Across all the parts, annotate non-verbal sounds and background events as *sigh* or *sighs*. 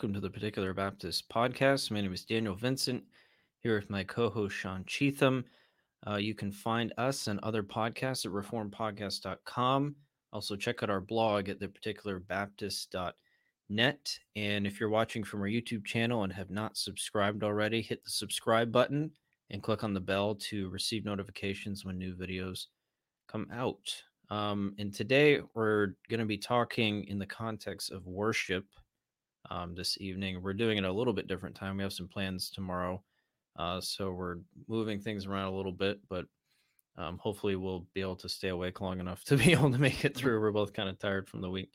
Welcome to the Particular Baptist Podcast. My name is Daniel Vincent, here with my co host Sean Cheatham. Uh, you can find us and other podcasts at reformpodcast.com. Also, check out our blog at theparticularbaptist.net. And if you're watching from our YouTube channel and have not subscribed already, hit the subscribe button and click on the bell to receive notifications when new videos come out. Um, and today we're going to be talking in the context of worship um, this evening. We're doing it a little bit different time. We have some plans tomorrow. Uh, so we're moving things around a little bit, but um, hopefully we'll be able to stay awake long enough *laughs* to be able to make it through. We're both kind of tired from the week,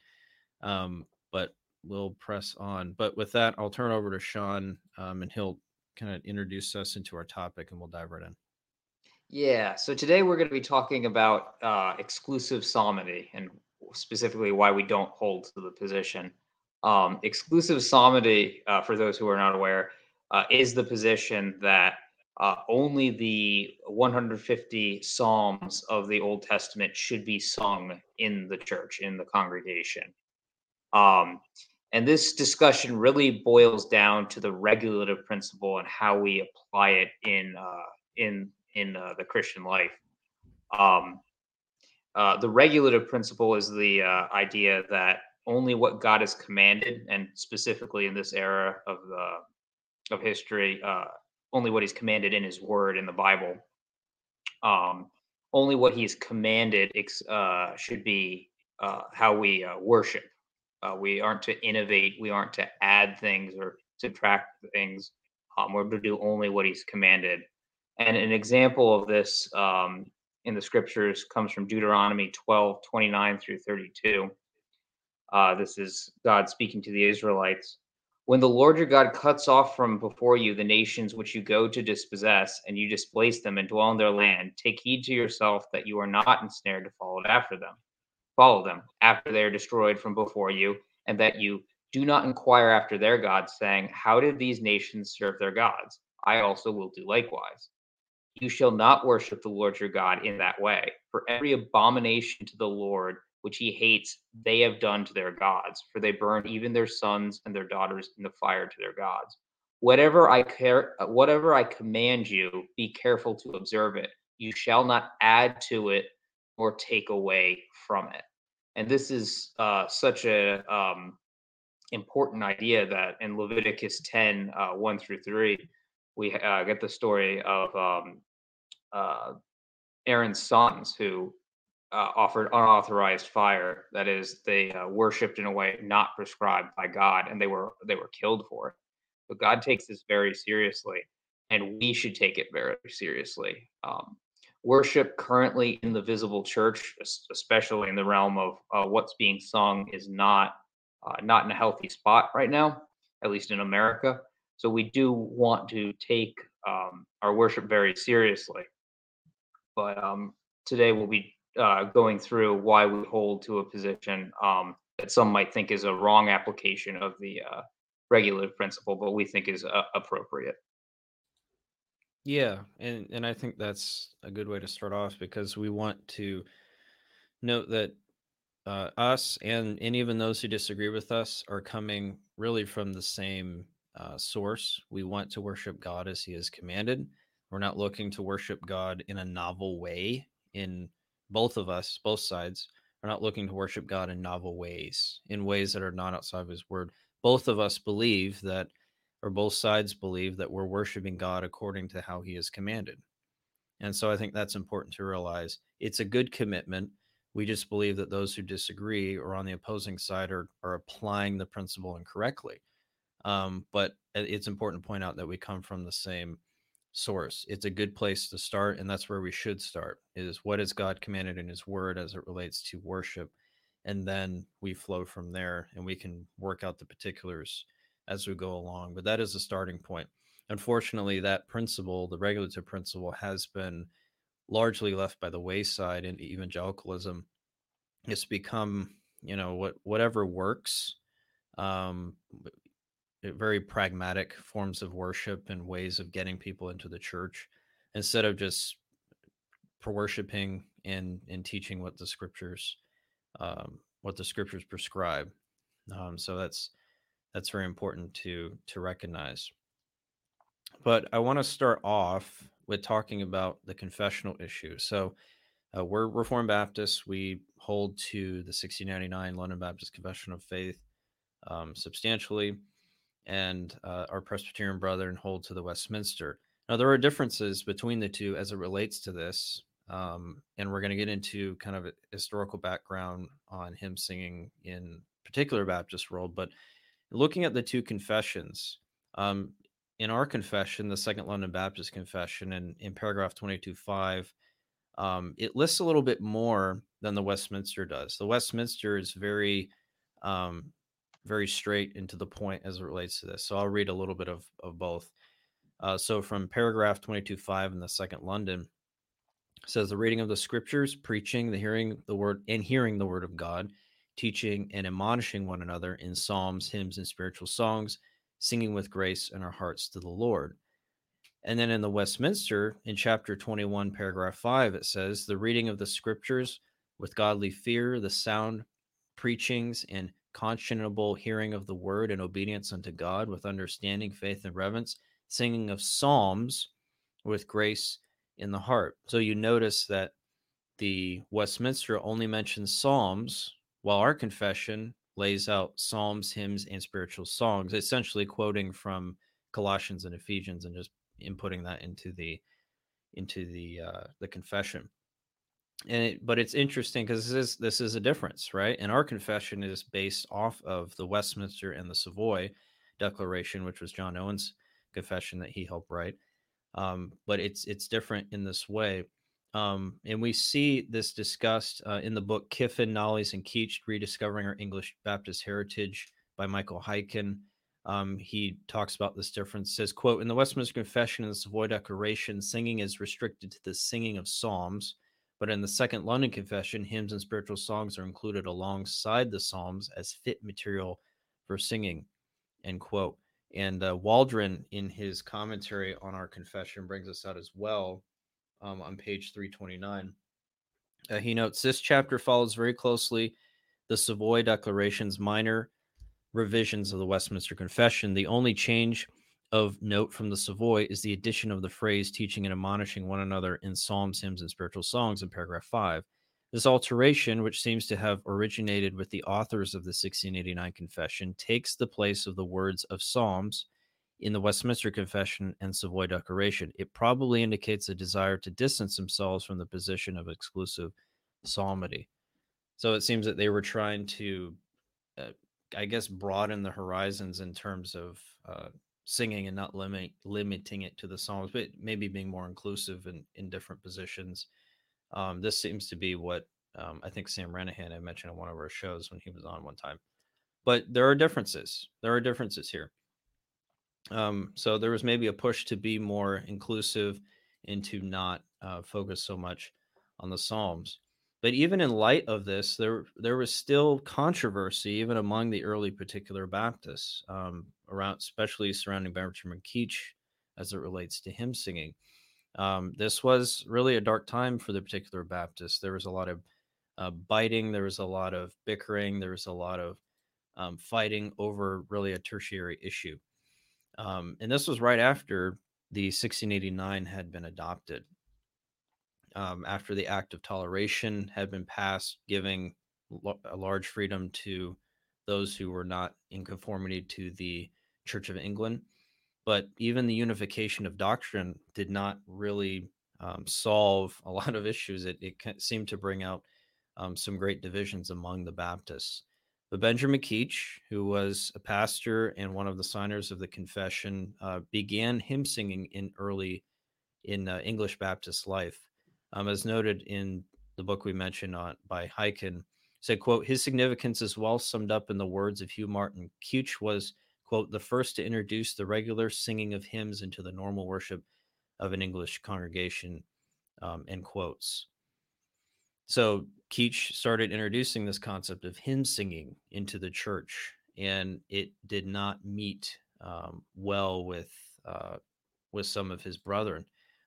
um, but we'll press on. But with that, I'll turn over to Sean um, and he'll kind of introduce us into our topic and we'll dive right in. Yeah. So today we're going to be talking about uh, exclusive psalmody and specifically why we don't hold to the position. Um, exclusive psalmody, uh, for those who are not aware, uh, is the position that uh, only the 150 psalms of the Old Testament should be sung in the church, in the congregation. Um, and this discussion really boils down to the regulative principle and how we apply it in uh, in in uh, the Christian life. Um, uh, the regulative principle is the idea that only what God has commanded, and specifically in this era of the of history, uh, only what He's commanded in His Word in the Bible. Um, only what He's commanded uh, should be uh, how we uh, worship. Uh, we aren't to innovate. We aren't to add things or subtract things. Um, we're to do only what He's commanded. And an example of this um, in the scriptures comes from Deuteronomy 12, 29 through 32. Uh, this is God speaking to the Israelites. When the Lord your God cuts off from before you the nations which you go to dispossess, and you displace them and dwell in their land, take heed to yourself that you are not ensnared to follow after them. Follow them after they are destroyed from before you, and that you do not inquire after their gods, saying, How did these nations serve their gods? I also will do likewise. You shall not worship the Lord your God in that way, for every abomination to the Lord which he hates, they have done to their gods, for they burn even their sons and their daughters in the fire to their gods. Whatever I care, whatever I command you, be careful to observe it. You shall not add to it or take away from it. And this is uh, such a um, important idea that in Leviticus 10, uh, 1 through 3, we uh, get the story of um, uh, Aaron's sons who uh, offered unauthorized fire. That is, they uh, worshipped in a way not prescribed by God, and they were they were killed for it. But God takes this very seriously, and we should take it very seriously. Um, worship currently in the visible church, especially in the realm of uh, what's being sung, is not uh, not in a healthy spot right now, at least in America. So we do want to take um, our worship very seriously. But um, today we'll be uh, going through why we hold to a position um, that some might think is a wrong application of the uh, regulative principle, but we think is uh, appropriate. Yeah, and and I think that's a good way to start off because we want to note that uh, us and and even those who disagree with us are coming really from the same uh, source. We want to worship God as He has commanded. We're not looking to worship God in a novel way in both of us, both sides, are not looking to worship God in novel ways, in ways that are not outside of His Word. Both of us believe that, or both sides believe that we're worshiping God according to how He has commanded. And so I think that's important to realize. It's a good commitment. We just believe that those who disagree or on the opposing side are, are applying the principle incorrectly. Um, but it's important to point out that we come from the same source. It's a good place to start, and that's where we should start. Is what has God commanded in His Word as it relates to worship, and then we flow from there, and we can work out the particulars as we go along. But that is a starting point. Unfortunately, that principle, the regulative principle, has been largely left by the wayside in evangelicalism. It's become, you know, what whatever works. Um, very pragmatic forms of worship and ways of getting people into the church instead of just worshiping and and teaching what the scriptures um, what the scriptures prescribe um, so that's that's very important to to recognize. But I want to start off with talking about the confessional issue. So uh, we're Reformed Baptists. We hold to the 1699 London Baptist Confession of Faith um, substantially, and uh, our Presbyterian brethren hold to the Westminster. Now, there are differences between the two as it relates to this, um, and we're going to get into kind of historical background on him singing in particular Baptist world. But looking at the two confessions, um, in our confession, the Second London Baptist Confession, and in paragraph 22.5, um, it lists a little bit more than the Westminster does. The Westminster is very, um, very straight into the point as it relates to this. So I'll read a little bit of, of both. Uh, so from paragraph 22.5 in the Second London, says the reading of the scriptures, preaching, the hearing the word, and hearing the word of God, teaching and admonishing one another in psalms, hymns, and spiritual songs, singing with grace in our hearts to the Lord and then in the Westminster, in chapter 21, paragraph 5, it says, The reading of the scriptures with godly fear, the sound preachings, and conscionable hearing of the word and obedience unto God with understanding, faith, and reverence, singing of psalms with grace in the heart. So you notice that the Westminster only mentions psalms, while our confession lays out psalms, hymns, and spiritual songs, essentially quoting from Colossians and Ephesians and just inputting that into the into the uh, the confession. And it, but it's interesting because this is this is a difference, right? And our confession is based off of the Westminster and the Savoy Declaration, which was John Owen's confession that he helped write. Um, but it's it's different in this way. Um, and we see this discussed uh, in the book Kiffin, Knollys, and Keach, Rediscovering Our English Baptist Heritage by Michael Haykin um, he talks about this difference says quote in the westminster confession and the savoy declaration singing is restricted to the singing of psalms but in the second london confession hymns and spiritual songs are included alongside the psalms as fit material for singing end quote and uh, waldron in his commentary on our confession brings us out as well um, on page 329 uh, he notes this chapter follows very closely the savoy declaration's minor revisions of the Westminster Confession. The only change of note from the Savoy is the addition of the phrase teaching and admonishing one another in psalms, hymns, and spiritual songs in paragraph 5. This alteration, which seems to have originated with the authors of the 1689 Confession, takes the place of the words of Psalms in the Westminster Confession and Savoy Declaration. It probably indicates a desire to distance themselves from the position of exclusive psalmody. So it seems that they were trying to uh, I guess broaden the horizons in terms of uh, singing and not limit limiting it to the songs, but maybe being more inclusive in in different positions. Um, this seems to be what um, I think Sam Renihan had mentioned on one of our shows when he was on one time. But there are differences. There are differences here. Um, so there was maybe a push to be more inclusive and to not uh, focus so much on the Psalms. But even in light of this, there there was still controversy even among the early particular Baptists um, around, especially surrounding Benjamin Keach as it relates to hymn singing. Um, this was really a dark time for the particular Baptists. There was a lot of uh, biting, there was a lot of bickering, there was a lot of um, fighting over really a tertiary issue. Um, and this was right after the 1689 had been adopted um, after the Act of Toleration had been passed, giving a large freedom to those who were not in conformity to the Church of England. But even the unification of doctrine did not really um, solve a *laughs* lot of issues. It, it seemed to bring out um, some great divisions among the Baptists. But Benjamin Keach, who was a pastor and one of the signers of the confession, uh, began hymn singing in early in uh, English Baptist life um, as noted in the book we mentioned on by Haykin, said, quote, his significance is well summed up in the words of Hugh Martin. Keach was, quote, the first to introduce the regular singing of hymns into the normal worship of an English congregation, um, end quotes. So Keach started introducing this concept of hymn singing into the church, and it did not meet um, well with uh, with some of his brethren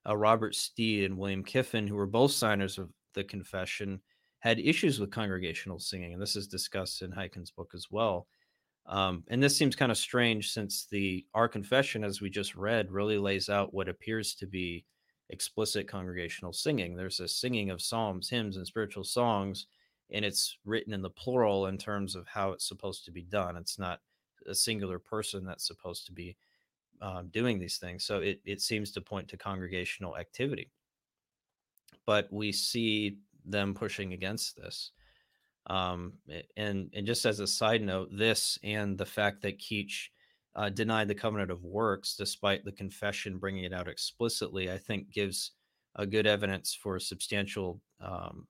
uh, Robert Steed and William Kiffin, who were both signers of the confession, had issues with congregational singing. And this is discussed in Haykin's book as well. Um, and this seems kind of strange since the our confession, as we just read, really lays out what appears to be explicit congregational singing. There's a singing of psalms, hymns, and spiritual songs, and it's written in the plural in terms of how it's supposed to be done. It's not a singular person that's supposed to be um, doing these things. So it, it seems to point to congregational activity. But we see them pushing against this. Um, and and just as a side note, this and the fact that Keach uh, denied the covenant of works, despite the confession bringing it out explicitly, I think gives a good evidence for substantial um,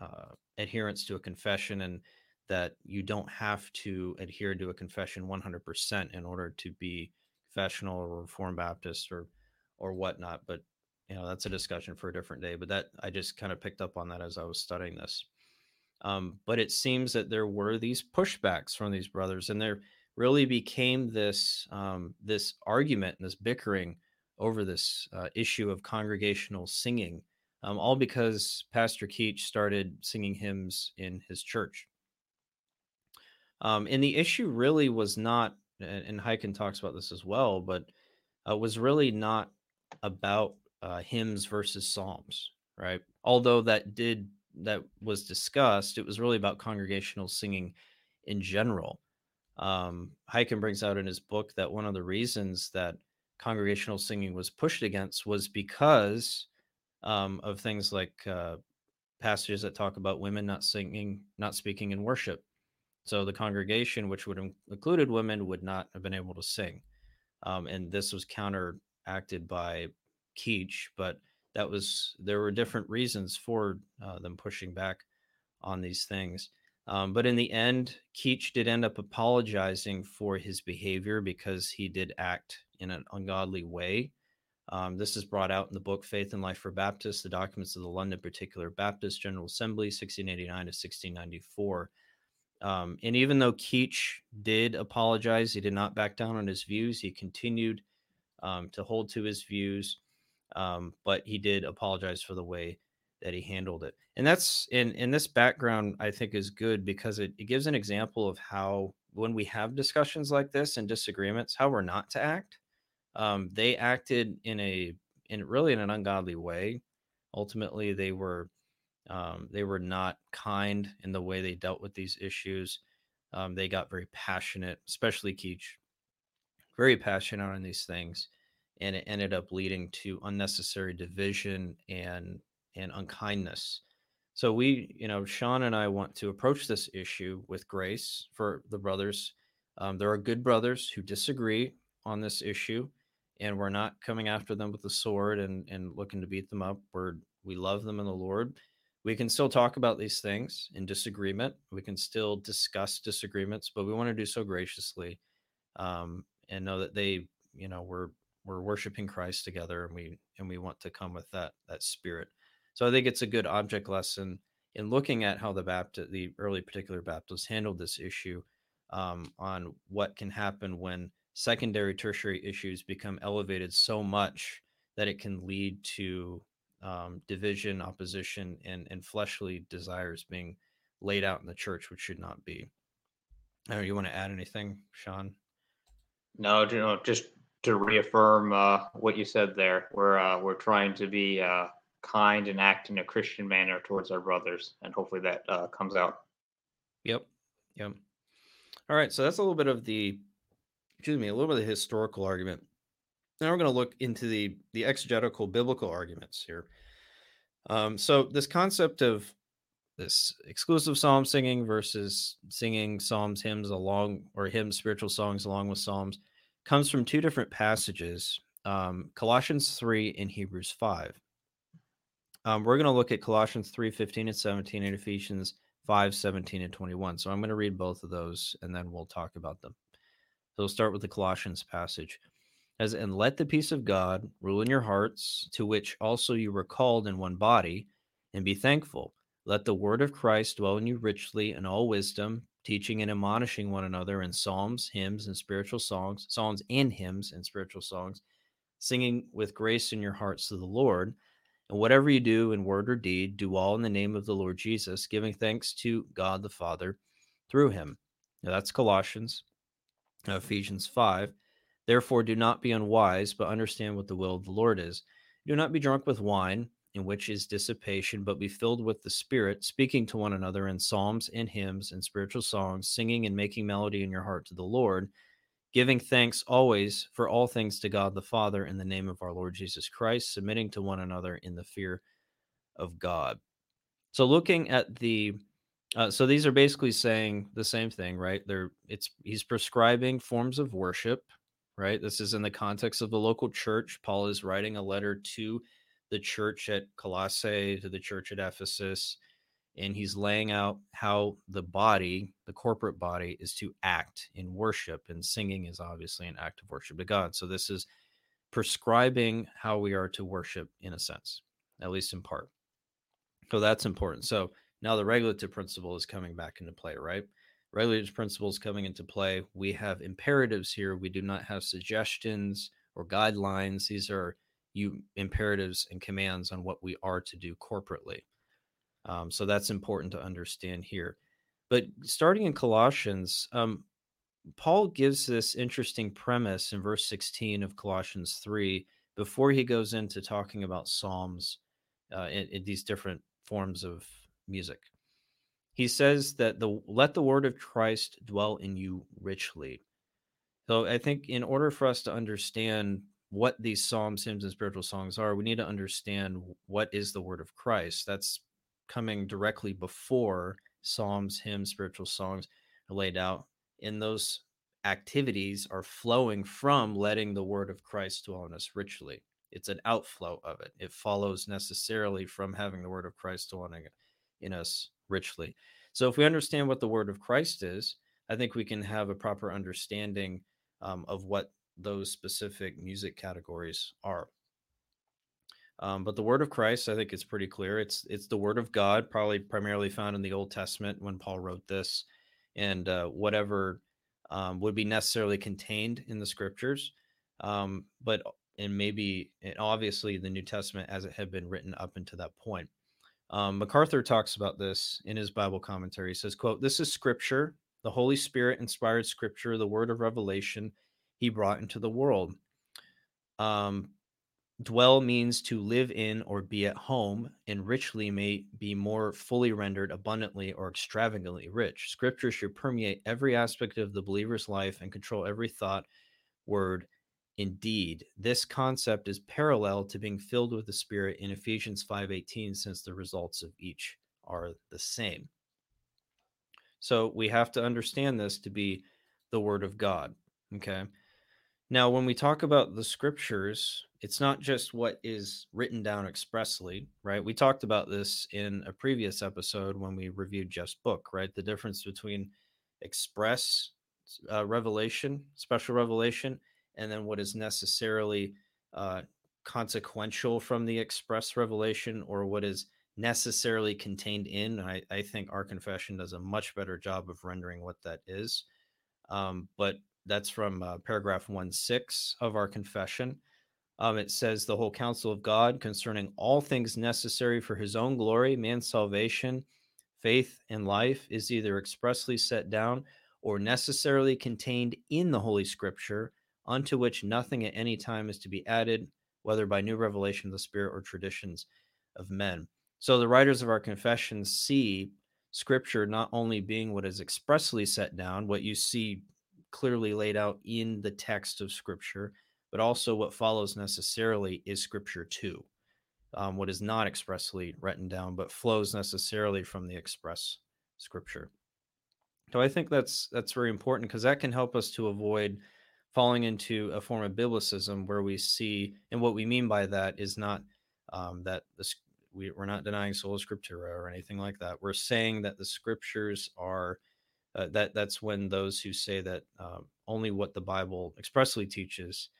uh, adherence to a confession and that you don't have to adhere to a confession 100% in order to be confessional or reformed baptist or or whatnot but you know that's a discussion for a different day but that i just kind of picked up on that as i was studying this. Um, but it seems that there were these pushbacks from these brothers and there really became this um, this argument and this bickering over this uh, issue of congregational singing um, all because pastor keach started singing hymns in his church. Um, and the issue really was not and, and talks about this as well, but uh, was really not about uh, hymns versus psalms, right? Although that did that was discussed, it was really about congregational singing in general. Um, brings out in his book that one of the reasons that congregational singing was pushed against was because um, of things like uh, passages that talk about women not singing, not speaking in worship, so the congregation, which would have included women, would not have been able to sing. Um, and this was counteracted by Keach, but that was there were different reasons for uh, them pushing back on these things. Um, but in the end, Keach did end up apologizing for his behavior because he did act in an ungodly way. Um, this is brought out in the book Faith and Life for Baptists, the documents of the London Particular Baptist General Assembly, 1689 to 1694. Um, and even though Keach did apologize, he did not back down on his views. He continued um, to hold to his views, um, but he did apologize for the way that he handled it. And that's in in this background, I think is good because it, it gives an example of how when we have discussions like this and disagreements, how we're not to act. Um, they acted in a in really in an ungodly way. Ultimately, they were um, they were not kind in the way they dealt with these issues. Um, they got very passionate, especially Keach, very passionate on these things, and it ended up leading to unnecessary division and and unkindness. So we, you know, Sean and I want to approach this issue with grace for the brothers. Um, there are good brothers who disagree on this issue, and we're not coming after them with a sword and and looking to beat them up. We're we love them in the Lord we can still talk about these things in disagreement. We can still discuss disagreements, but we want to do so graciously um, and know that they, you know, we're we're worshiping Christ together, and we and we want to come with that that spirit. So I think it's a good object lesson in looking at how the Baptist, the early particular Baptists handled this issue um, on what can happen when secondary, tertiary issues become elevated so much that it can lead to um, division, opposition, and and fleshly desires being laid out in the church, which should not be. I you want to add anything, Sean? No, you know, just to reaffirm uh, what you said there. We're uh, we're trying to be uh, kind and act in a Christian manner towards our brothers, and hopefully that uh, comes out. Yep. Yep. All right. So that's a little bit of the, excuse me, a little bit of the historical argument. Now we're going to look into the the exegetical biblical arguments here. Um, so this concept of this exclusive psalm singing versus singing psalms, hymns along or hymns, spiritual songs along with psalms comes from two different passages um, Colossians 3 and Hebrews 5. Um, we're going to look at Colossians 3 15 and 17 and Ephesians 5 17 and 21. So I'm going to read both of those and then we'll talk about them. So we'll start with the Colossians passage as and let the peace of God rule in your hearts, to which also you were called in one body, and be thankful. Let the word of Christ dwell in you richly in all wisdom, teaching and admonishing one another in psalms, hymns, and spiritual songs, psalms and hymns and spiritual songs, singing with grace in your hearts to the Lord. And whatever you do in word or deed, do all in the name of the Lord Jesus, giving thanks to God the Father through him. Now that's Colossians. Ephesians 5. Therefore, do not be unwise, but understand what the will of the Lord is. Do not be drunk with wine, in which is dissipation, but be filled with the Spirit, speaking to one another in psalms and hymns and spiritual songs, singing and making melody in your heart to the Lord, giving thanks always for all things to God the Father in the name of our Lord Jesus Christ, submitting to one another in the fear of God. So, looking at the uh, so these are basically saying the same thing, right? They're it's he's prescribing forms of worship, right? This is in the context of the local church. Paul is writing a letter to the church at Colossae, to the church at Ephesus, and he's laying out how the body, the corporate body, is to act in worship, and singing is obviously an act of worship to God. So this is prescribing how we are to worship in a sense, at least in part. So that's important. So now the regulative principle is coming back into play, right? Regulative principles coming into play. We have imperatives here. We do not have suggestions or guidelines. These are you imperatives and commands on what we are to do corporately. Um, so that's important to understand here. But starting in Colossians, um, Paul gives this interesting premise in verse 16 of Colossians 3 before he goes into talking about Psalms uh, in, in these different forms of music. He says that the let the word of Christ dwell in you richly. So I think in order for us to understand what these psalms, hymns, and spiritual songs are, we need to understand what is the word of Christ. That's coming directly before psalms, hymns, spiritual songs are laid out. In those activities are flowing from letting the word of Christ dwell in us richly. It's an outflow of it. It follows necessarily from having the word of Christ dwelling in us richly. So if we understand what the word of Christ is, I think we can have a proper understanding um, of what those specific music categories are. Um, but the word of Christ, I think it's pretty clear. It's it's the word of God, probably primarily found in the Old Testament when Paul wrote this, and uh, whatever um, would be necessarily contained in the scriptures. Um, but and maybe and obviously the New Testament as it had been written up until that point. Um, MacArthur talks about this in his Bible commentary. He says, "quote This is Scripture, the Holy Spirit inspired Scripture, the word of revelation He brought into the world." Um, dwell means to live in or be at home, and richly may be more fully rendered abundantly or extravagantly rich. Scripture should permeate every aspect of the believer's life and control every thought, word, Indeed, this concept is parallel to being filled with the Spirit in Ephesians 5:18 since the results of each are the same. So we have to understand this to be the word of God, okay? Now, when we talk about the scriptures, it's not just what is written down expressly, right? We talked about this in a previous episode when we reviewed Jeff's book, right? The difference between express uh, revelation, special revelation, and then what is necessarily uh, consequential from the express revelation or what is necessarily contained in. I, I, think our confession does a much better job of rendering what that is. Um, but that's from uh, paragraph 1 6 of our confession. Um, it says, The whole counsel of God concerning all things necessary for his own glory, man's salvation, faith, and life is either expressly set down or necessarily contained in the Holy Scripture unto which nothing at any time is to be added, whether by new revelation of the Spirit or traditions of men. So the writers of our confession see Scripture not only being what is expressly set down, what you see clearly laid out in the text of Scripture, but also what follows necessarily is Scripture too. Um, what is not expressly written down, but flows necessarily from the express Scripture. So I think that's that's very important because that can help us to avoid falling into a form of biblicism where we see, and what we mean by that is not um, that we, we're not denying sola scriptura or anything like that. We're saying that the scriptures are uh, that that's when those who say that uh, only what the Bible expressly teaches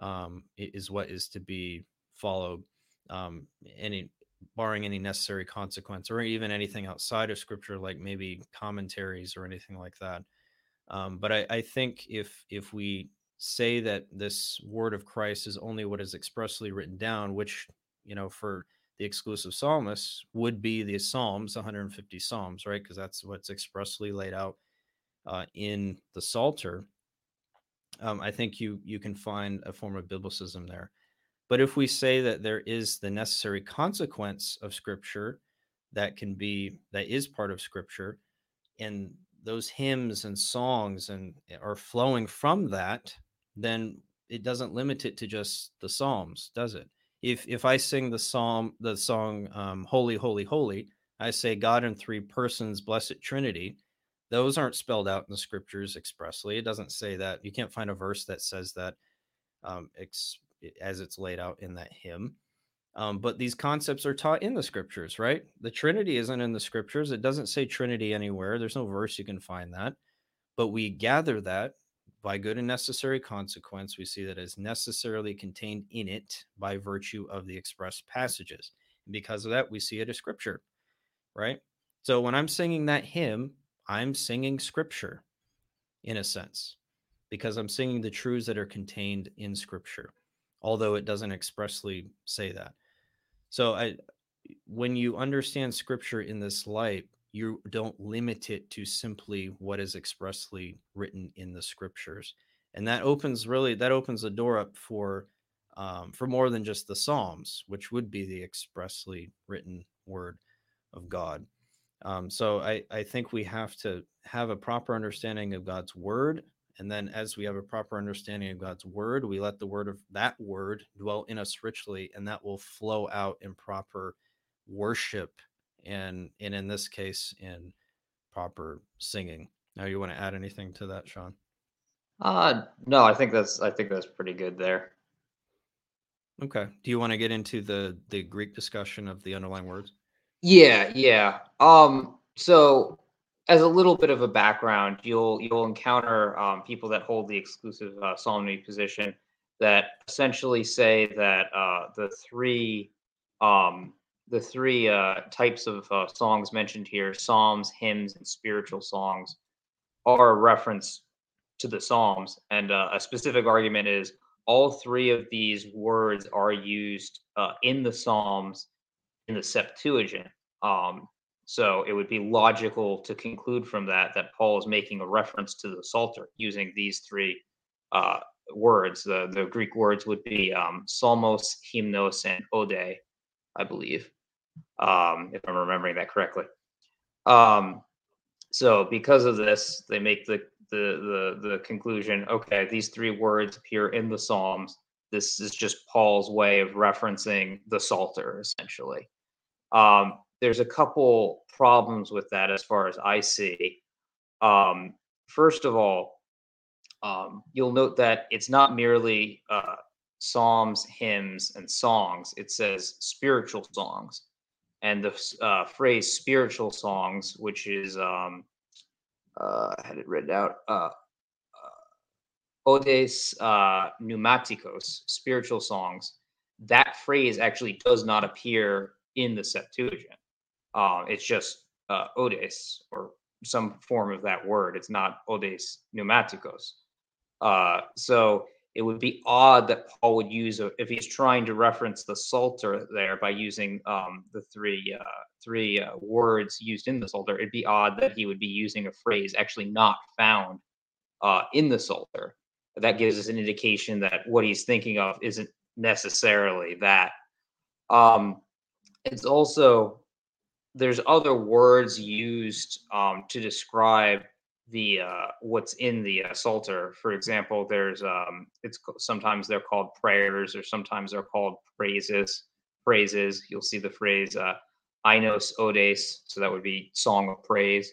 um, is what is to be followed. Um, any barring any necessary consequence or even anything outside of scripture like maybe commentaries or anything like that um, but I, I, think if if we say that this word of Christ is only what is expressly written down, which, you know, for the exclusive psalmists would be the Psalms, 150 Psalms, right? Because that's what's expressly laid out uh, in the Psalter. um, I think you you can find a form of biblicism there. But if we say that there is the necessary consequence of Scripture that can be that is part of Scripture, and those hymns and songs and eh, are flowing from that, then it doesn't limit it to just the Psalms, does it? If if I sing the psalm, the song um, "Holy, Holy, Holy," I say God in three persons, blessed Trinity. Those aren't spelled out in the scriptures expressly. It doesn't say that. You can't find a verse that says that um, ex- as it's laid out in that hymn. Um, but these concepts are taught in the scriptures, right? The Trinity isn't in the scriptures. It doesn't say Trinity anywhere. There's no verse you can find that. But we gather that by good and necessary consequence. We see that as necessarily contained in it by virtue of the express passages. And because of that, we see it as scripture, right? So when I'm singing that hymn, I'm singing scripture in a sense because I'm singing the truths that are contained in scripture, although it doesn't expressly say that. So I when you understand scripture in this light, you don't limit it to simply what is expressly written in the scriptures. And that opens really that opens the door up for um, for more than just the Psalms, which would be the expressly written word of God. Um, so I, I think we have to have a proper understanding of God's word. And then as we have a proper understanding of God's word, we let the word of that word dwell in us richly, and that will flow out in proper worship and and in this case in proper singing. Now you want to add anything to that, Sean? Uh no, I think that's I think that's pretty good there. Okay. Do you want to get into the the Greek discussion of the underlying words? Yeah, yeah. Um, so as a little bit of a background, you'll you'll encounter um, people that hold the exclusive uh, psalmody position that essentially say that uh, the three um, the three uh, types of uh, songs mentioned here psalms hymns and spiritual songs are a reference to the psalms. And uh, a specific argument is all three of these words are used uh, in the psalms in the septuagint. Um, so it would be logical to conclude from that that paul is making a reference to the psalter using these three uh, words. The, the greek words would be um, psalmos hymnos and ode I believe um, if I'm remembering that correctly. Um, so because of this, they make the, the the the conclusion. Okay, these three words appear in the Psalms. This is just Paul's way of referencing the Psalter, essentially. Um, there's a couple problems with that, as far as I see. Um, first of all, um, you'll note that it's not merely uh, psalms, hymns, and songs. It says spiritual songs and the uh, phrase spiritual songs, which is um, uh, I had it written out. Uh, uh, odes uh, pneumatikos, spiritual songs. That phrase actually does not appear in the Septuagint. Uh, it's just uh, odes or some form of that word. It's not odes pneumatikos. Uh, so it would be odd that Paul would use if he's trying to reference the Psalter there by using um, the three uh, three uh, words used in the Psalter. It'd be odd that he would be using a phrase actually not found uh, in the Psalter. That gives us an indication that what he's thinking of isn't necessarily that. Um, it's also there's other words used um, to describe the uh, what's in the uh, psalter. For example, there's um, it's sometimes they're called prayers or sometimes they're called praises. Praises. You'll see the phrase uh, "Ainos Odes," so that would be song of praise.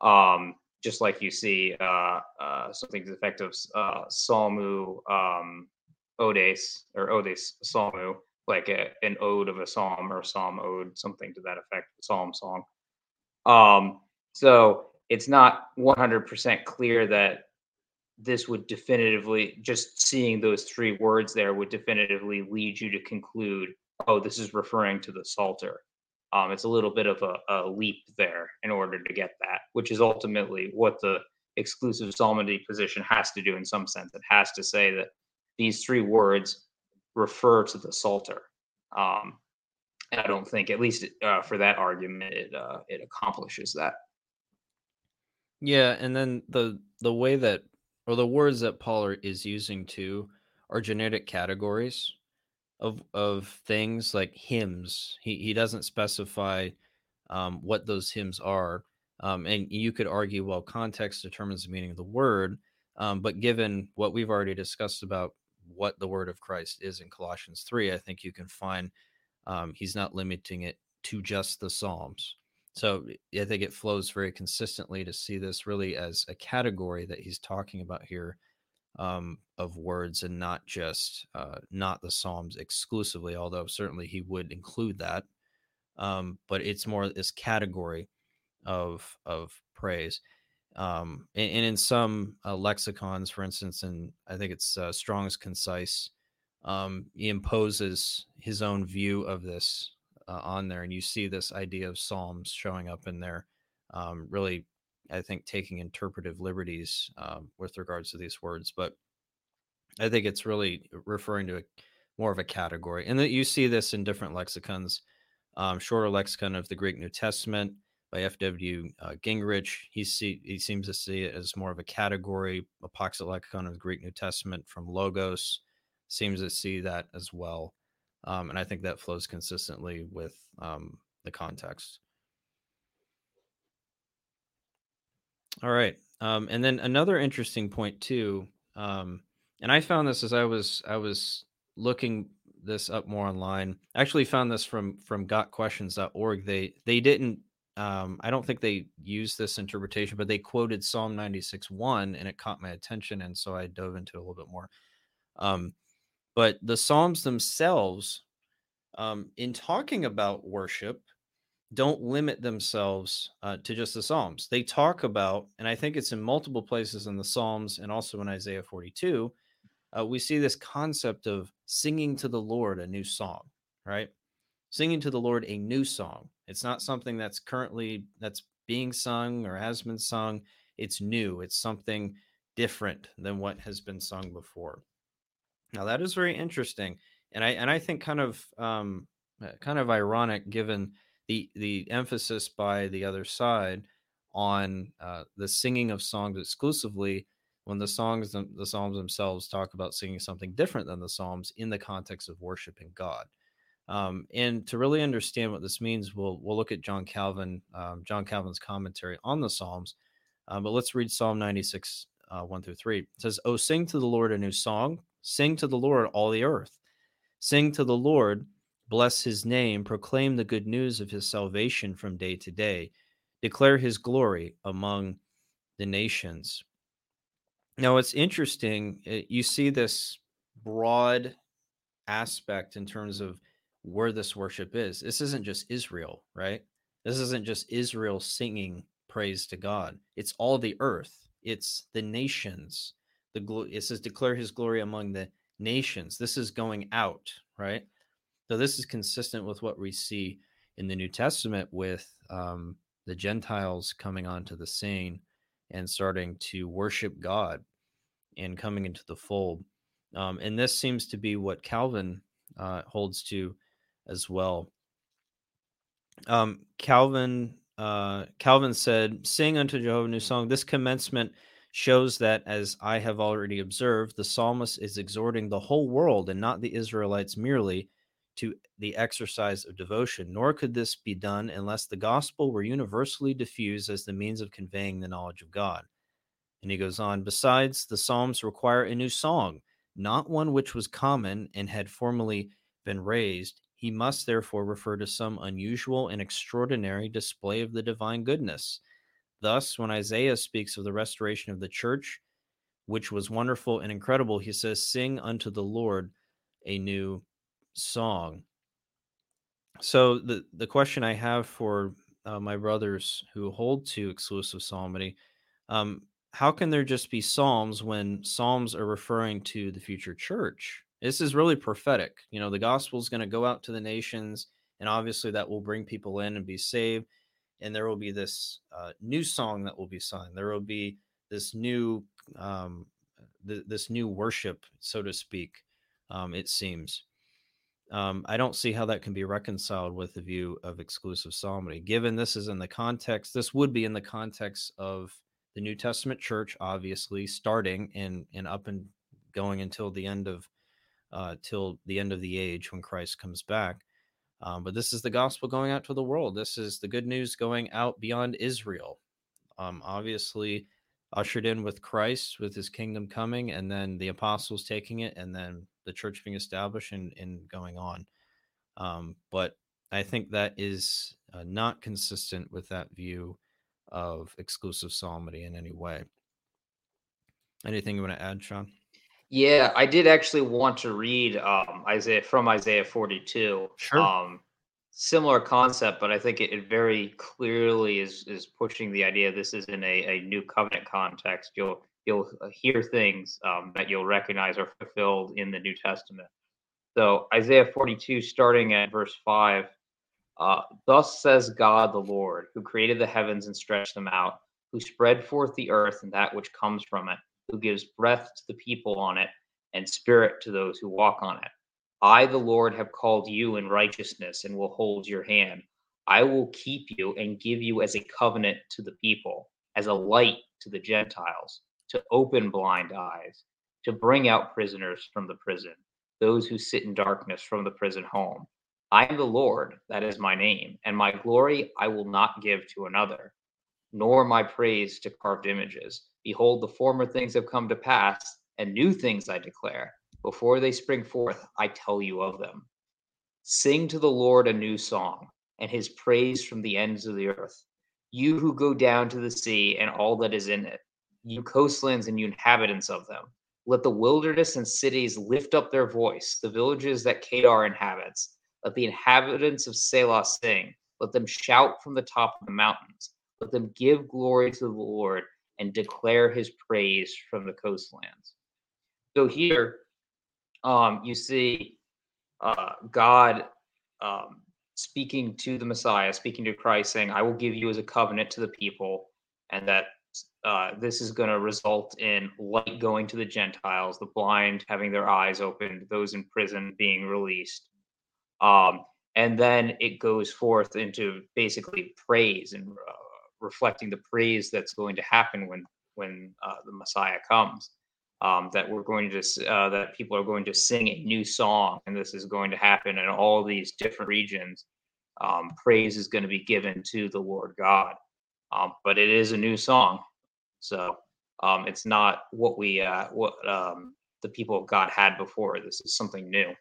Um, just like you see uh, uh, something to the effect of uh, Psalmu um, Odes or Odes Psalmu, like a, an ode of a psalm or a psalm ode, something to that effect, psalm song. Um, so it's not 100% clear that this would definitively just seeing those three words there would definitively lead you to conclude oh this is referring to the psalter. Um, it's a little bit of a, a, leap there in order to get that which is ultimately what the exclusive psalmody position has to do in some sense. It has to say that these three words refer to the psalter. Um, and i don't think at least uh, for that argument it, uh, it accomplishes that yeah, and then the the way that or the words that Paul is using too are genetic categories of of things like hymns. He he doesn't specify um, what those hymns are, um, and you could argue, well, context determines the meaning of the word. Um, but given what we've already discussed about what the word of Christ is in Colossians three, I think you can find um, he's not limiting it to just the Psalms. So I think it flows very consistently to see this really as a category that he's talking about here um, of words and not just uh, not the Psalms exclusively, although certainly he would include that. Um, but it's more this category of of praise. Um, and, and in some uh, lexicons, for instance, and I think it's uh, Strong's concise, um, he imposes his own view of this uh, on there, and you see this idea of psalms showing up in there. Um, really, I think taking interpretive liberties um, with regards to these words, but I think it's really referring to a, more of a category, and that you see this in different lexicons. Um, shorter lexicon of the Greek New Testament by F.W. Uh, Gingrich. He see he seems to see it as more of a category. Apocryphal lexicon of the Greek New Testament from Logos seems to see that as well. Um, and I think that flows consistently with um, the context. All right. Um, and then another interesting point too, um, and I found this as I was I was looking this up more online. I actually found this from from gotquestions.org. They they didn't um, I don't think they used this interpretation, but they quoted Psalm 96 1 and it caught my attention. And so I dove into a little bit more. Um, but the Psalms themselves, um, in talking about worship, don't limit themselves uh, to just the Psalms. They talk about, and I think it's in multiple places in the Psalms and also in Isaiah 42, uh, we see this concept of singing to the Lord a new song, right? Singing to the Lord a new song. It's not something that's currently that's being sung or has been sung. It's new. It's something different than what has been sung before. Now that is very interesting, and I and I think kind of um, uh, kind of ironic given the the emphasis by the other side on uh, the singing of songs exclusively when the songs the psalms themselves talk about singing something different than the psalms in the context of worshiping god. Um, and to really understand what this means we'll we'll look at john calvin um, john calvin's commentary on the psalms uh, but let's read psalm 96 uh, 1 through 3 it says oh sing to the lord a new song sing to the lord all the earth sing to the lord Bless his name, proclaim the good news of his salvation from day to day, declare his glory among the nations. Now, it's interesting. Eh, you see this broad aspect in terms of where this worship is. This isn't just Israel, right? This isn't just Israel singing praise to God. It's all the earth. It's the nations. The it says declare his glory among the nations. This is going out, right? So this is consistent with what we see in the New Testament with um, the Gentiles coming onto the scene and starting to worship God and coming into the fold. Um, and this seems to be what Calvin uh, holds to as well. Um, Calvin uh, Calvin said, "Sing unto Jehovah a new song." This commencement shows that, as I have already observed, the psalmist is exhorting the whole world and not the Israelites merely to the exercise of devotion, nor could this be done unless the gospel were universally diffused as the means of conveying the knowledge of God. And he goes on, besides, the Psalms require a new song, not one which was common and had formerly been raised. He must therefore refer to some unusual and extraordinary display of the divine goodness. Thus, when Isaiah speaks of the restoration of the church, which was wonderful and incredible, he says, Sing unto the Lord a new song. So the the question I have for uh, my brothers who hold to exclusive psalmody, um, how can there just be psalms when psalms are referring to the future church? This is really prophetic. You know, the gospel is going to go out to the nations, and obviously that will bring people in and be saved. And there will be this uh, new song that will be sung. There will be this new um, th- this new worship, so to speak. Um, it seems. Um, I don't see how that can be reconciled with the view of exclusive psalmody. Given this is in the context, this would be in the context of the New Testament church, obviously starting and and up and going until the end of uh, till the end of the age when Christ comes back. Um, but this is the gospel going out to the world. This is the good news going out beyond Israel. Um, obviously, ushered in with Christ, with his kingdom coming, and then the apostles taking it, and then the church being established and, and going on. Um, but I think that is uh, not consistent with that view of exclusive psalmody in any way. Anything you want to add, Sean? Yeah, I did actually want to read um, Isaiah from Isaiah 42. Sure. Um, similar concept, but I think it, it, very clearly is is pushing the idea this is in a, a new covenant context. You'll you'll uh, hear things um, that you'll recognize are fulfilled in the New Testament. So Isaiah 42, starting at verse 5, uh, thus says God the Lord, who created the heavens and stretched them out, who spread forth the earth and that which comes from it, who gives breath to the people on it and spirit to those who walk on it. I, the Lord, have called you in righteousness and will hold your hand. I will keep you and give you as a covenant to the people, as a light to the Gentiles, to open blind eyes, to bring out prisoners from the prison, those who sit in darkness from the prison home. I am the Lord, that is my name, and my glory I will not give to another, nor my praise to carved images. Behold, the former things have come to pass, and new things I declare. Before they spring forth, I tell you of them. Sing to the Lord a new song, and his praise from the ends of the earth. You who go down to the sea and all that is in it, you coastlands and you inhabitants of them. Let the wilderness and cities lift up their voice, the villages that Kedar inhabits. Let the inhabitants of Sela sing. Let them shout from the top of the mountains. Let them give glory to the Lord and declare his praise from the coastlands. So here, um, you see uh, God um, speaking to the Messiah, speaking to Christ, saying, I will give you as a covenant to the people, and that uh, this is going to result in light going to the Gentiles, the blind having their eyes opened, those in prison being released. Um, and then it goes forth into basically praise and uh, reflecting the praise that's going to happen when when uh, the Messiah comes um, that we're going to uh, that people are going to sing a new song, and this is going to happen in all these different regions. Um, praise is going to be given to the Lord God, um, but it is a new song, so um, it's not what we uh, what um, the people of God had before. This is something new.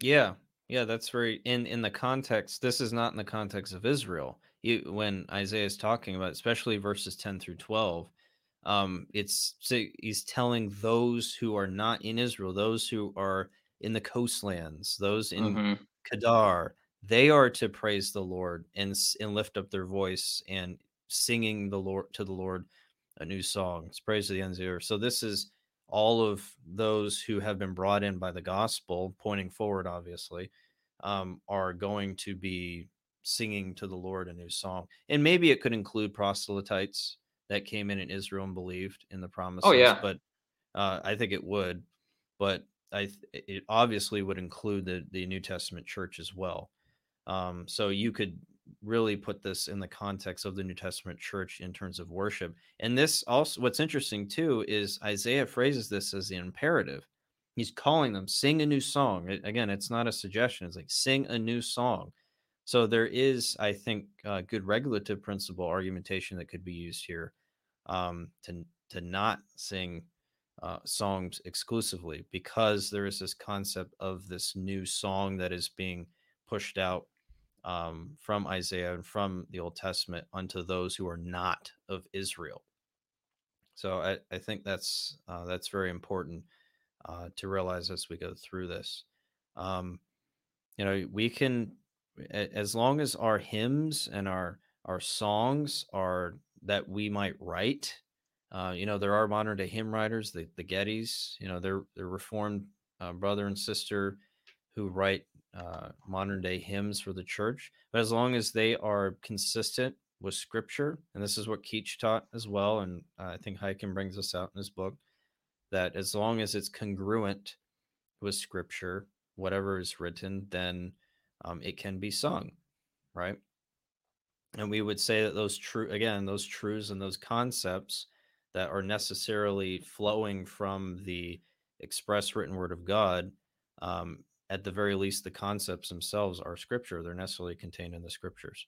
Yeah, yeah, that's very in in the context. This is not in the context of Israel. You, when Isaiah is talking about, especially verses ten through twelve um, it's so he's telling those who are not in Israel, those who are in the coastlands, those in mm-hmm. Kedar, they are to praise the Lord and and lift up their voice and singing the Lord to the Lord a new song. It's praise to the ends of the earth. So this is all of those who have been brought in by the gospel, pointing forward, obviously, um, are going to be singing to the Lord a new song. And maybe it could include proselytes that came in in Israel and believed in the promise. Oh yeah, but uh, I think it would. But I it obviously would include the the New Testament church as well. Um, so you could really put this in the context of the New Testament church in terms of worship. And this also, what's interesting too, is Isaiah phrases this as the imperative. He's calling them sing a new song. Again, it's not a suggestion. It's like sing a new song. So there is, I think, a good regulative principle argumentation that could be used here um, to to not sing uh, songs exclusively because there is this concept of this new song that is being pushed out um, from Isaiah and from the Old Testament unto those who are not of Israel. So I, I think that's uh, that's very important uh, to realize as we go through this. Um, you know, we can as long as our hymns and our our songs are that we might write uh, you know there are modern day hymn writers the, the gettys you know they're they're reformed uh, brother and sister who write uh, modern day hymns for the church. But as long as they are consistent with scripture and this is what keach taught as well and i think Haykin brings this out in his book that as long as it's congruent with scripture whatever is written then um, it can be sung, right? and we would say that those true again those truths and those concepts that are necessarily flowing from the express written word of god um, at the very least the concepts themselves are scripture. They're necessarily contained in the scriptures.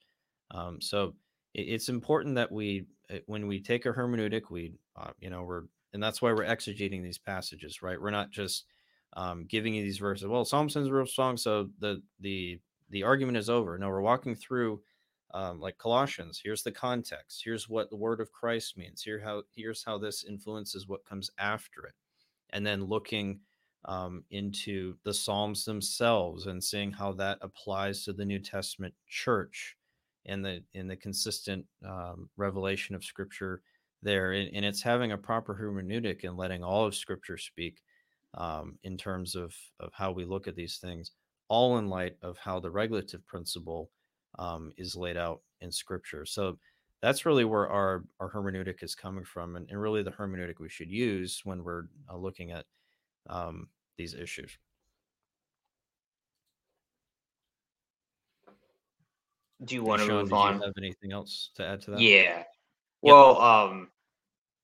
Um, so it, it's important that we eh, when we take a hermeneutic we uh, you know we're and that's why we're exegeting these passages right? We're not just um, giving you these verses well psalm sends real strong so the the the argument is over no we're walking through um, like Colossians. Here's the context. Here's what the word of Christ means. Here how here's how this influences what comes after it, and then looking um, into the Psalms themselves and seeing how that applies to the New Testament church and the in the consistent um, revelation of Scripture there. And, and, it's having a proper hermeneutic and letting all of Scripture speak um, in terms of of how we look at these things, all in light of how the regulative principle um, is laid out in scripture. So that's really where our, our hermeneutic is coming from, and, and really the hermeneutic we should use when we're uh, looking at um, these issues. Do you want to Sean, move on? have anything else to add to that? Yeah. Well, yep. um,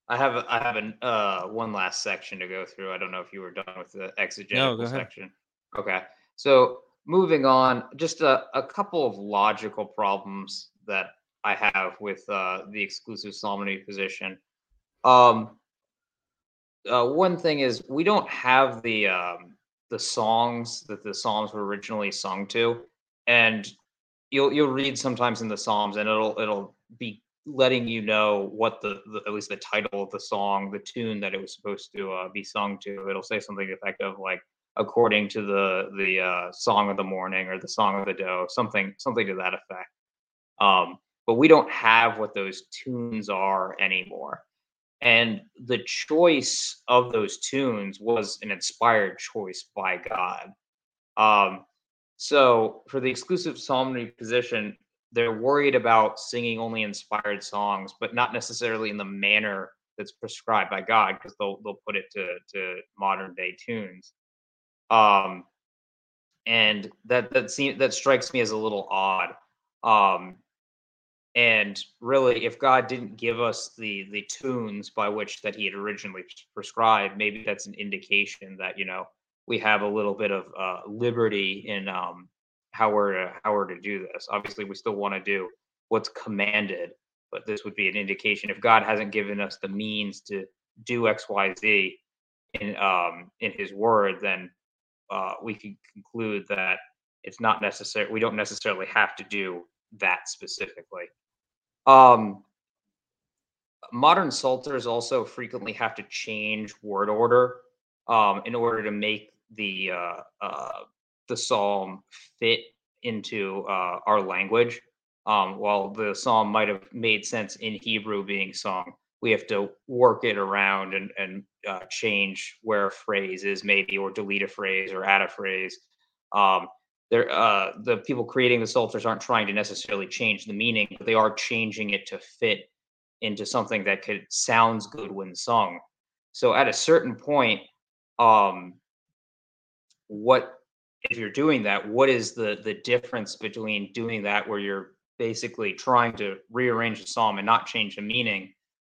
I have I have an uh one last section to go through. I don't know if you were done with the exegetical no, section. Okay. So moving on, just a, a couple of logical problems that I have with uh, the exclusive psalmody position. Um, uh, one thing is we don't have the um, the songs that the psalms were originally sung to, and you'll you'll read sometimes in the psalms, and it'll it'll be letting you know what the, the at least the title of the song, the tune that it was supposed to uh, be sung to. It'll say something effective like according to the the uh, song of the morning or the song of the doe, something something to that effect. Um, but we don't have what those tunes are anymore. And the choice of those tunes was an inspired choice by God. Um, so for the exclusive psalmody position, they're worried about singing only inspired songs, but not necessarily in the manner that's prescribed by God, because they'll they'll put it to to modern day tunes. Um, and that that seems that strikes me as a little odd. Um, and really, if God didn't give us the the tunes by which that He had originally prescribed, maybe that's an indication that you know we have a little bit of uh, liberty in um, how we're to how we're to do this. Obviously, we still want to do what's commanded, but this would be an indication if God hasn't given us the means to do X, Y, Z in um, in His Word, then uh, we can conclude that it's not necessary. We don't necessarily have to do that specifically. Um, modern psalters also frequently have to change word order um, in order to make the uh, uh, the psalm fit into uh, our language. Um, while the psalm might have made sense in Hebrew being sung, we have to work it around and, and uh, change where a phrase is maybe or delete a phrase or add a phrase. Um, uh, the people creating the psalters aren't trying to necessarily change the meaning but they are changing it to fit into something that could sounds good when sung. So at a certain point um, what if you're doing that what is the the difference between doing that where you're basically trying to rearrange the psalm and not change the meaning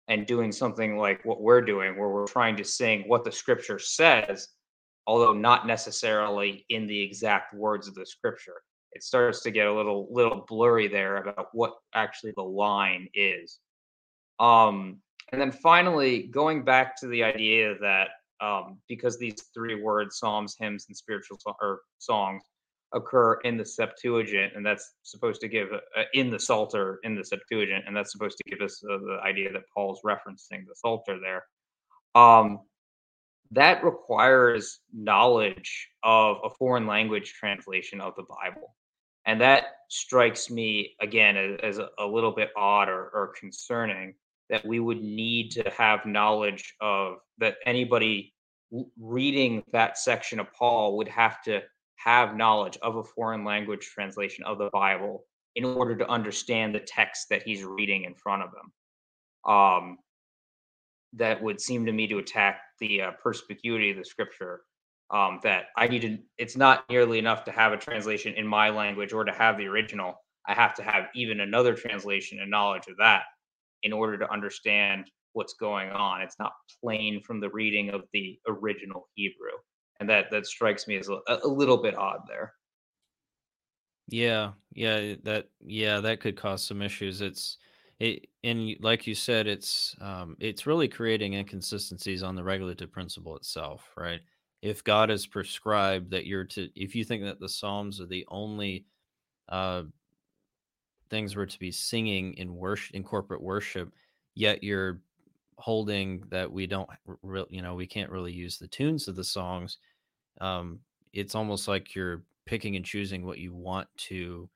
and doing something like what we're doing, where we're trying to sing what the scripture says, although not necessarily in the exact words of the scripture. It starts to get a little little blurry there about what actually the line is. Um, and then finally, going back to the idea that um, because these three words, psalms, hymns, and spiritual or songs, occur in the Septuagint, and that's supposed to give uh, in the Psalter in the Septuagint, and that's supposed to give us uh, the idea that Paul's referencing the Psalter there. Um, that requires knowledge of a foreign language translation of the Bible, and that strikes me again as, as a, a, little bit odd or, or concerning that we would need to have knowledge of that anybody reading that section of Paul would have to have knowledge of a foreign language translation of the Bible in order to understand the text that he's reading in front of him. Um, that would seem to me to attack the uh, perspicuity of the scripture. Um, that I need to, it's not nearly enough to have a translation in my language or to have the original. I have to have even another translation and knowledge of that in order to understand what's going on. It's not plain from the reading of the original Hebrew, and that that strikes me as a, a little bit odd there. Yeah, yeah, that yeah, that could cause some issues. It's it and like you said, it's um it's really creating inconsistencies on the regulative principle itself, right? If God has prescribed that you're to if you think that the Psalms are the only uh things we're to be singing in worship in corporate worship, yet you're holding that we don't re- you know, we can't really use the tunes of the songs. Um it's almost like you're picking and choosing what you want to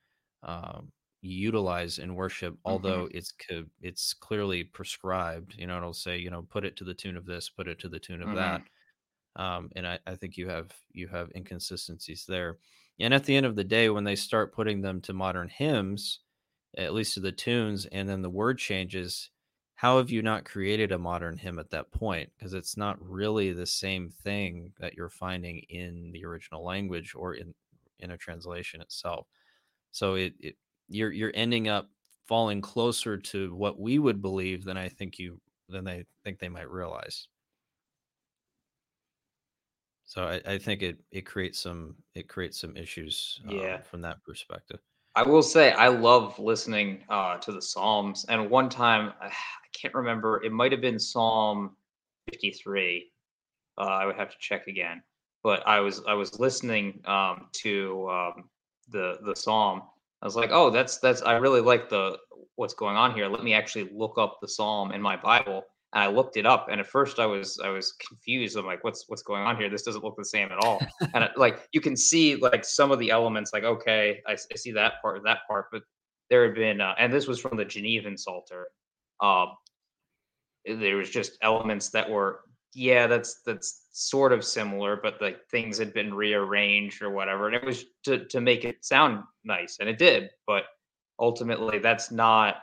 um, utilize in worship, hmm although it's co- it's clearly prescribed. You know, it'll say, you know, put it to the tune of this, put it to the tune of that. hmm Um, and I, I think you have you have inconsistencies there. And at the end of the day, when they start putting them to modern hymns, at least to the tunes, and then the word changes, how have you not created a modern hymn at that point? Because it's not really the same thing that you're finding in the original language or in in a translation itself. So it, it you're you're ending up falling closer to what we would believe than I think you than they think they might realize. So I, I think it it creates some it creates some issues um, Yeah. from that perspective. I will say I love listening uh, to the Psalms. And one time, *sighs* I can't remember, it might have been Psalm 53. Uh, I would have to check again. But I was I was listening um, to um, the the psalm. I was like, oh, that's that's I really like the what's going on here. Let me actually look up the psalm in my Bible. And I looked it up, and at first I was I was confused. I'm like, what's what's going on here? This doesn't look the same at all. *laughs* And it, like you can see like some of the elements, like okay, I see that part, that part, but there had been, uh, and this was from the Genevan Psalter. Um, there was just elements that were yeah that's that's sort of similar but like things had been rearranged or whatever and it was to to make it sound nice and it did but ultimately that's not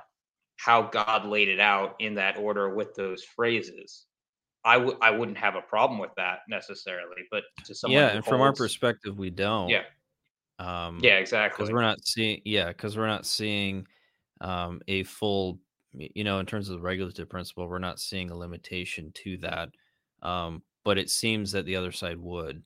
how god laid it out in that order with those phrases i would i wouldn't have a problem with that necessarily but to someone Yeah, and from our perspective, we don't. yeah Um, yeah exactly. because we're not seeing yeah because we're not seeing um, a full you know in terms of the regulative principle we're not seeing a limitation to that um, but it seems that the other side would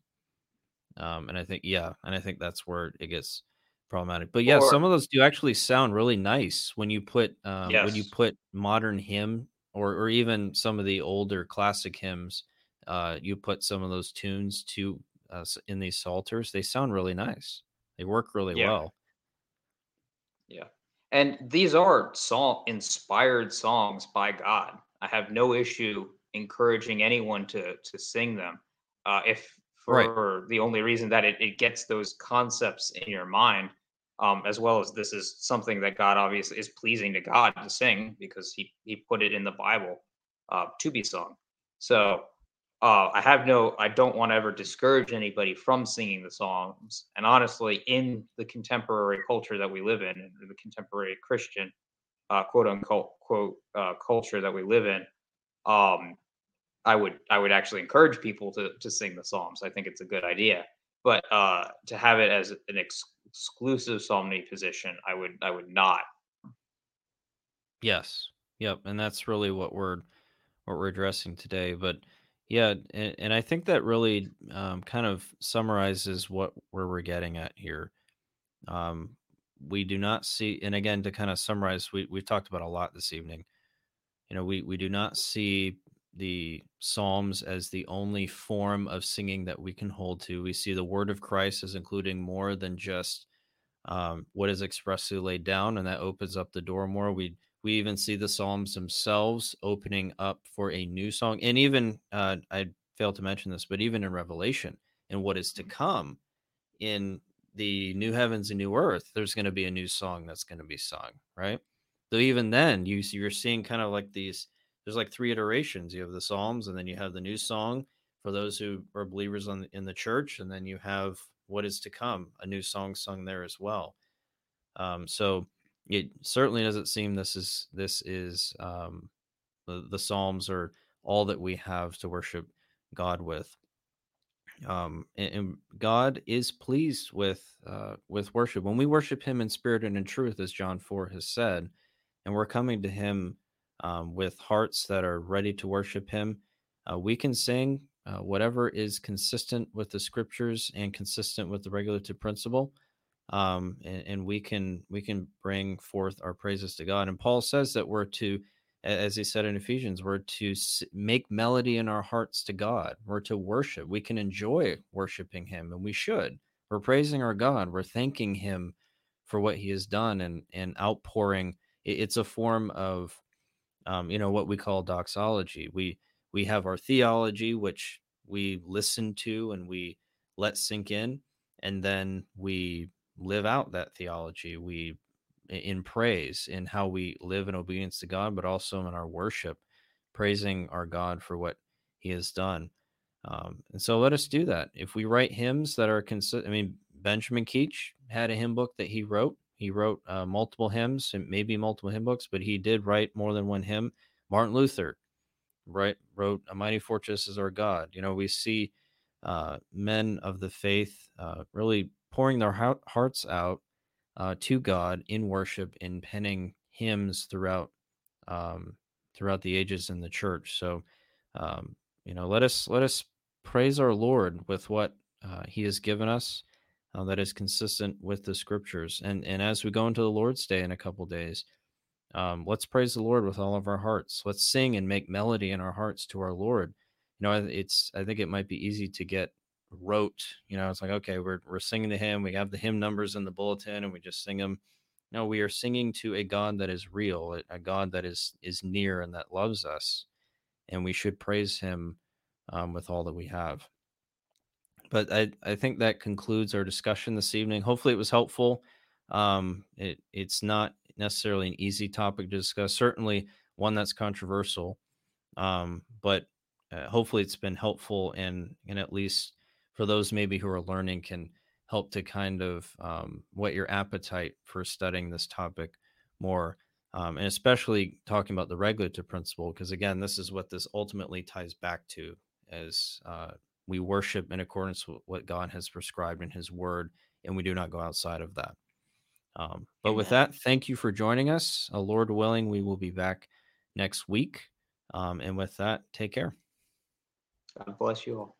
um, and i think yeah and i think that's where it gets problematic but yeah or some of those do actually sound really nice when you put um, when you put modern hymn or or even some of the older classic hymns uh, you put some of those tunes to uh, in these psalters they sound really nice. They work really yeah. well. Yeah. And these are song inspired songs by God. I have no issue encouraging anyone to to sing them. Uh, if right for the only reason that it, it gets those concepts in your mind, um, as well as this is something that God obviously is pleasing to God to sing because he he put it in the Bible uh, to be sung. So uh, I have no, I don't want to ever discourage anybody from singing the songs. And honestly, in the contemporary culture that we live in, the contemporary Christian, uh, quote unquote, quote, uh, culture that we live in, um, I would, I would actually encourage people to to sing the psalms. I think it's a good idea. But uh, to have it as an ex- exclusive psalmody position, I would, I would not. Yes. Yep. And that's really what we're what we're addressing today. But yeah, and, and I think that really um, kind of summarizes what where we're getting at here. Um, we do not see, and again, to kind of summarize, we we've talked about a lot this evening. You know, we we do not see the Psalms as the only form of singing that we can hold to. We see the word of Christ as including more than just um, what is expressly laid down, and that opens up the door more. We we even see the Psalms themselves opening up for a new song, and even uh, I failed to mention this, but even in Revelation and what is to come in the new heavens and new earth, there's going to be a new song that's going to be sung, right? So even then, you you're seeing kind of like these. There's like three iterations. You have the Psalms, and then you have the new song for those who are believers on, in the church, and then you have what is to come, a new song sung there as well. Um, so it certainly doesn't seem this is this is um, the, the Psalms are all that we have to worship God with. um, and, and, God is pleased with uh, with worship when we worship Him in spirit and in truth, as John four has said, and we're coming to Him um, with hearts that are ready to worship Him. Uh, we can sing uh, whatever is consistent with the Scriptures and consistent with the regulative principle, um, and, and we can we can bring forth our praises to God. And Paul says that we're to as he said in Ephesians, we're to make melody in our hearts to God. We're to worship. We can enjoy worshiping Him, and we should. We're praising our God. We're thanking Him for what He has done and and outpouring. It's a form of, um, you know, what we call doxology. We we have our theology, which we listen to and we let sink in, and then we live out that theology. We in praise in how we live in obedience to God, but also in our worship, praising our God for what He has done. Um, and so let us do that. If we write hymns that are consistent, I mean, Benjamin Keach had a hymn book that he wrote. He wrote uh, multiple hymns and maybe multiple hymn books, but he did write more than one hymn. Martin Luther, right, wrote "A Mighty Fortress Is Our God." You know, we see uh, men of the faith uh, really pouring their hearts out uh, to God in worship in penning hymns throughout um, throughout the ages in the church. So, um, you know, let us let us praise our Lord with what uh, He has given us uh, that is consistent with the Scriptures. And and as we go into the Lord's Day in a couple days, um, let's praise the Lord with all of our hearts. Let's sing and make melody in our hearts to our Lord. Know, it's I think it might be easy to get rote. You know, it's like okay, we're we're singing to Him. We have the hymn numbers in the bulletin, and we just sing them. No, we are singing to a God that is real, a God that is is near and that loves us, and we should praise Him um, with all that we have. But I I think that concludes our discussion this evening. Hopefully, it was helpful. Um, it it's not necessarily an easy topic to discuss. Certainly, one that's controversial. Um, but uh, hopefully, it's been helpful and and at least for those maybe who are learning can help to kind of um, whet your appetite for studying this topic more. Um, and especially talking about the regulative principle, because again, this is what this ultimately ties back to as uh, we worship in accordance with what God has prescribed in His Word, and we do not go outside of that. Um, but Amen. with that, thank you for joining us. Uh, Lord willing, we will be back next week. Um, and with that, take care. God bless you all.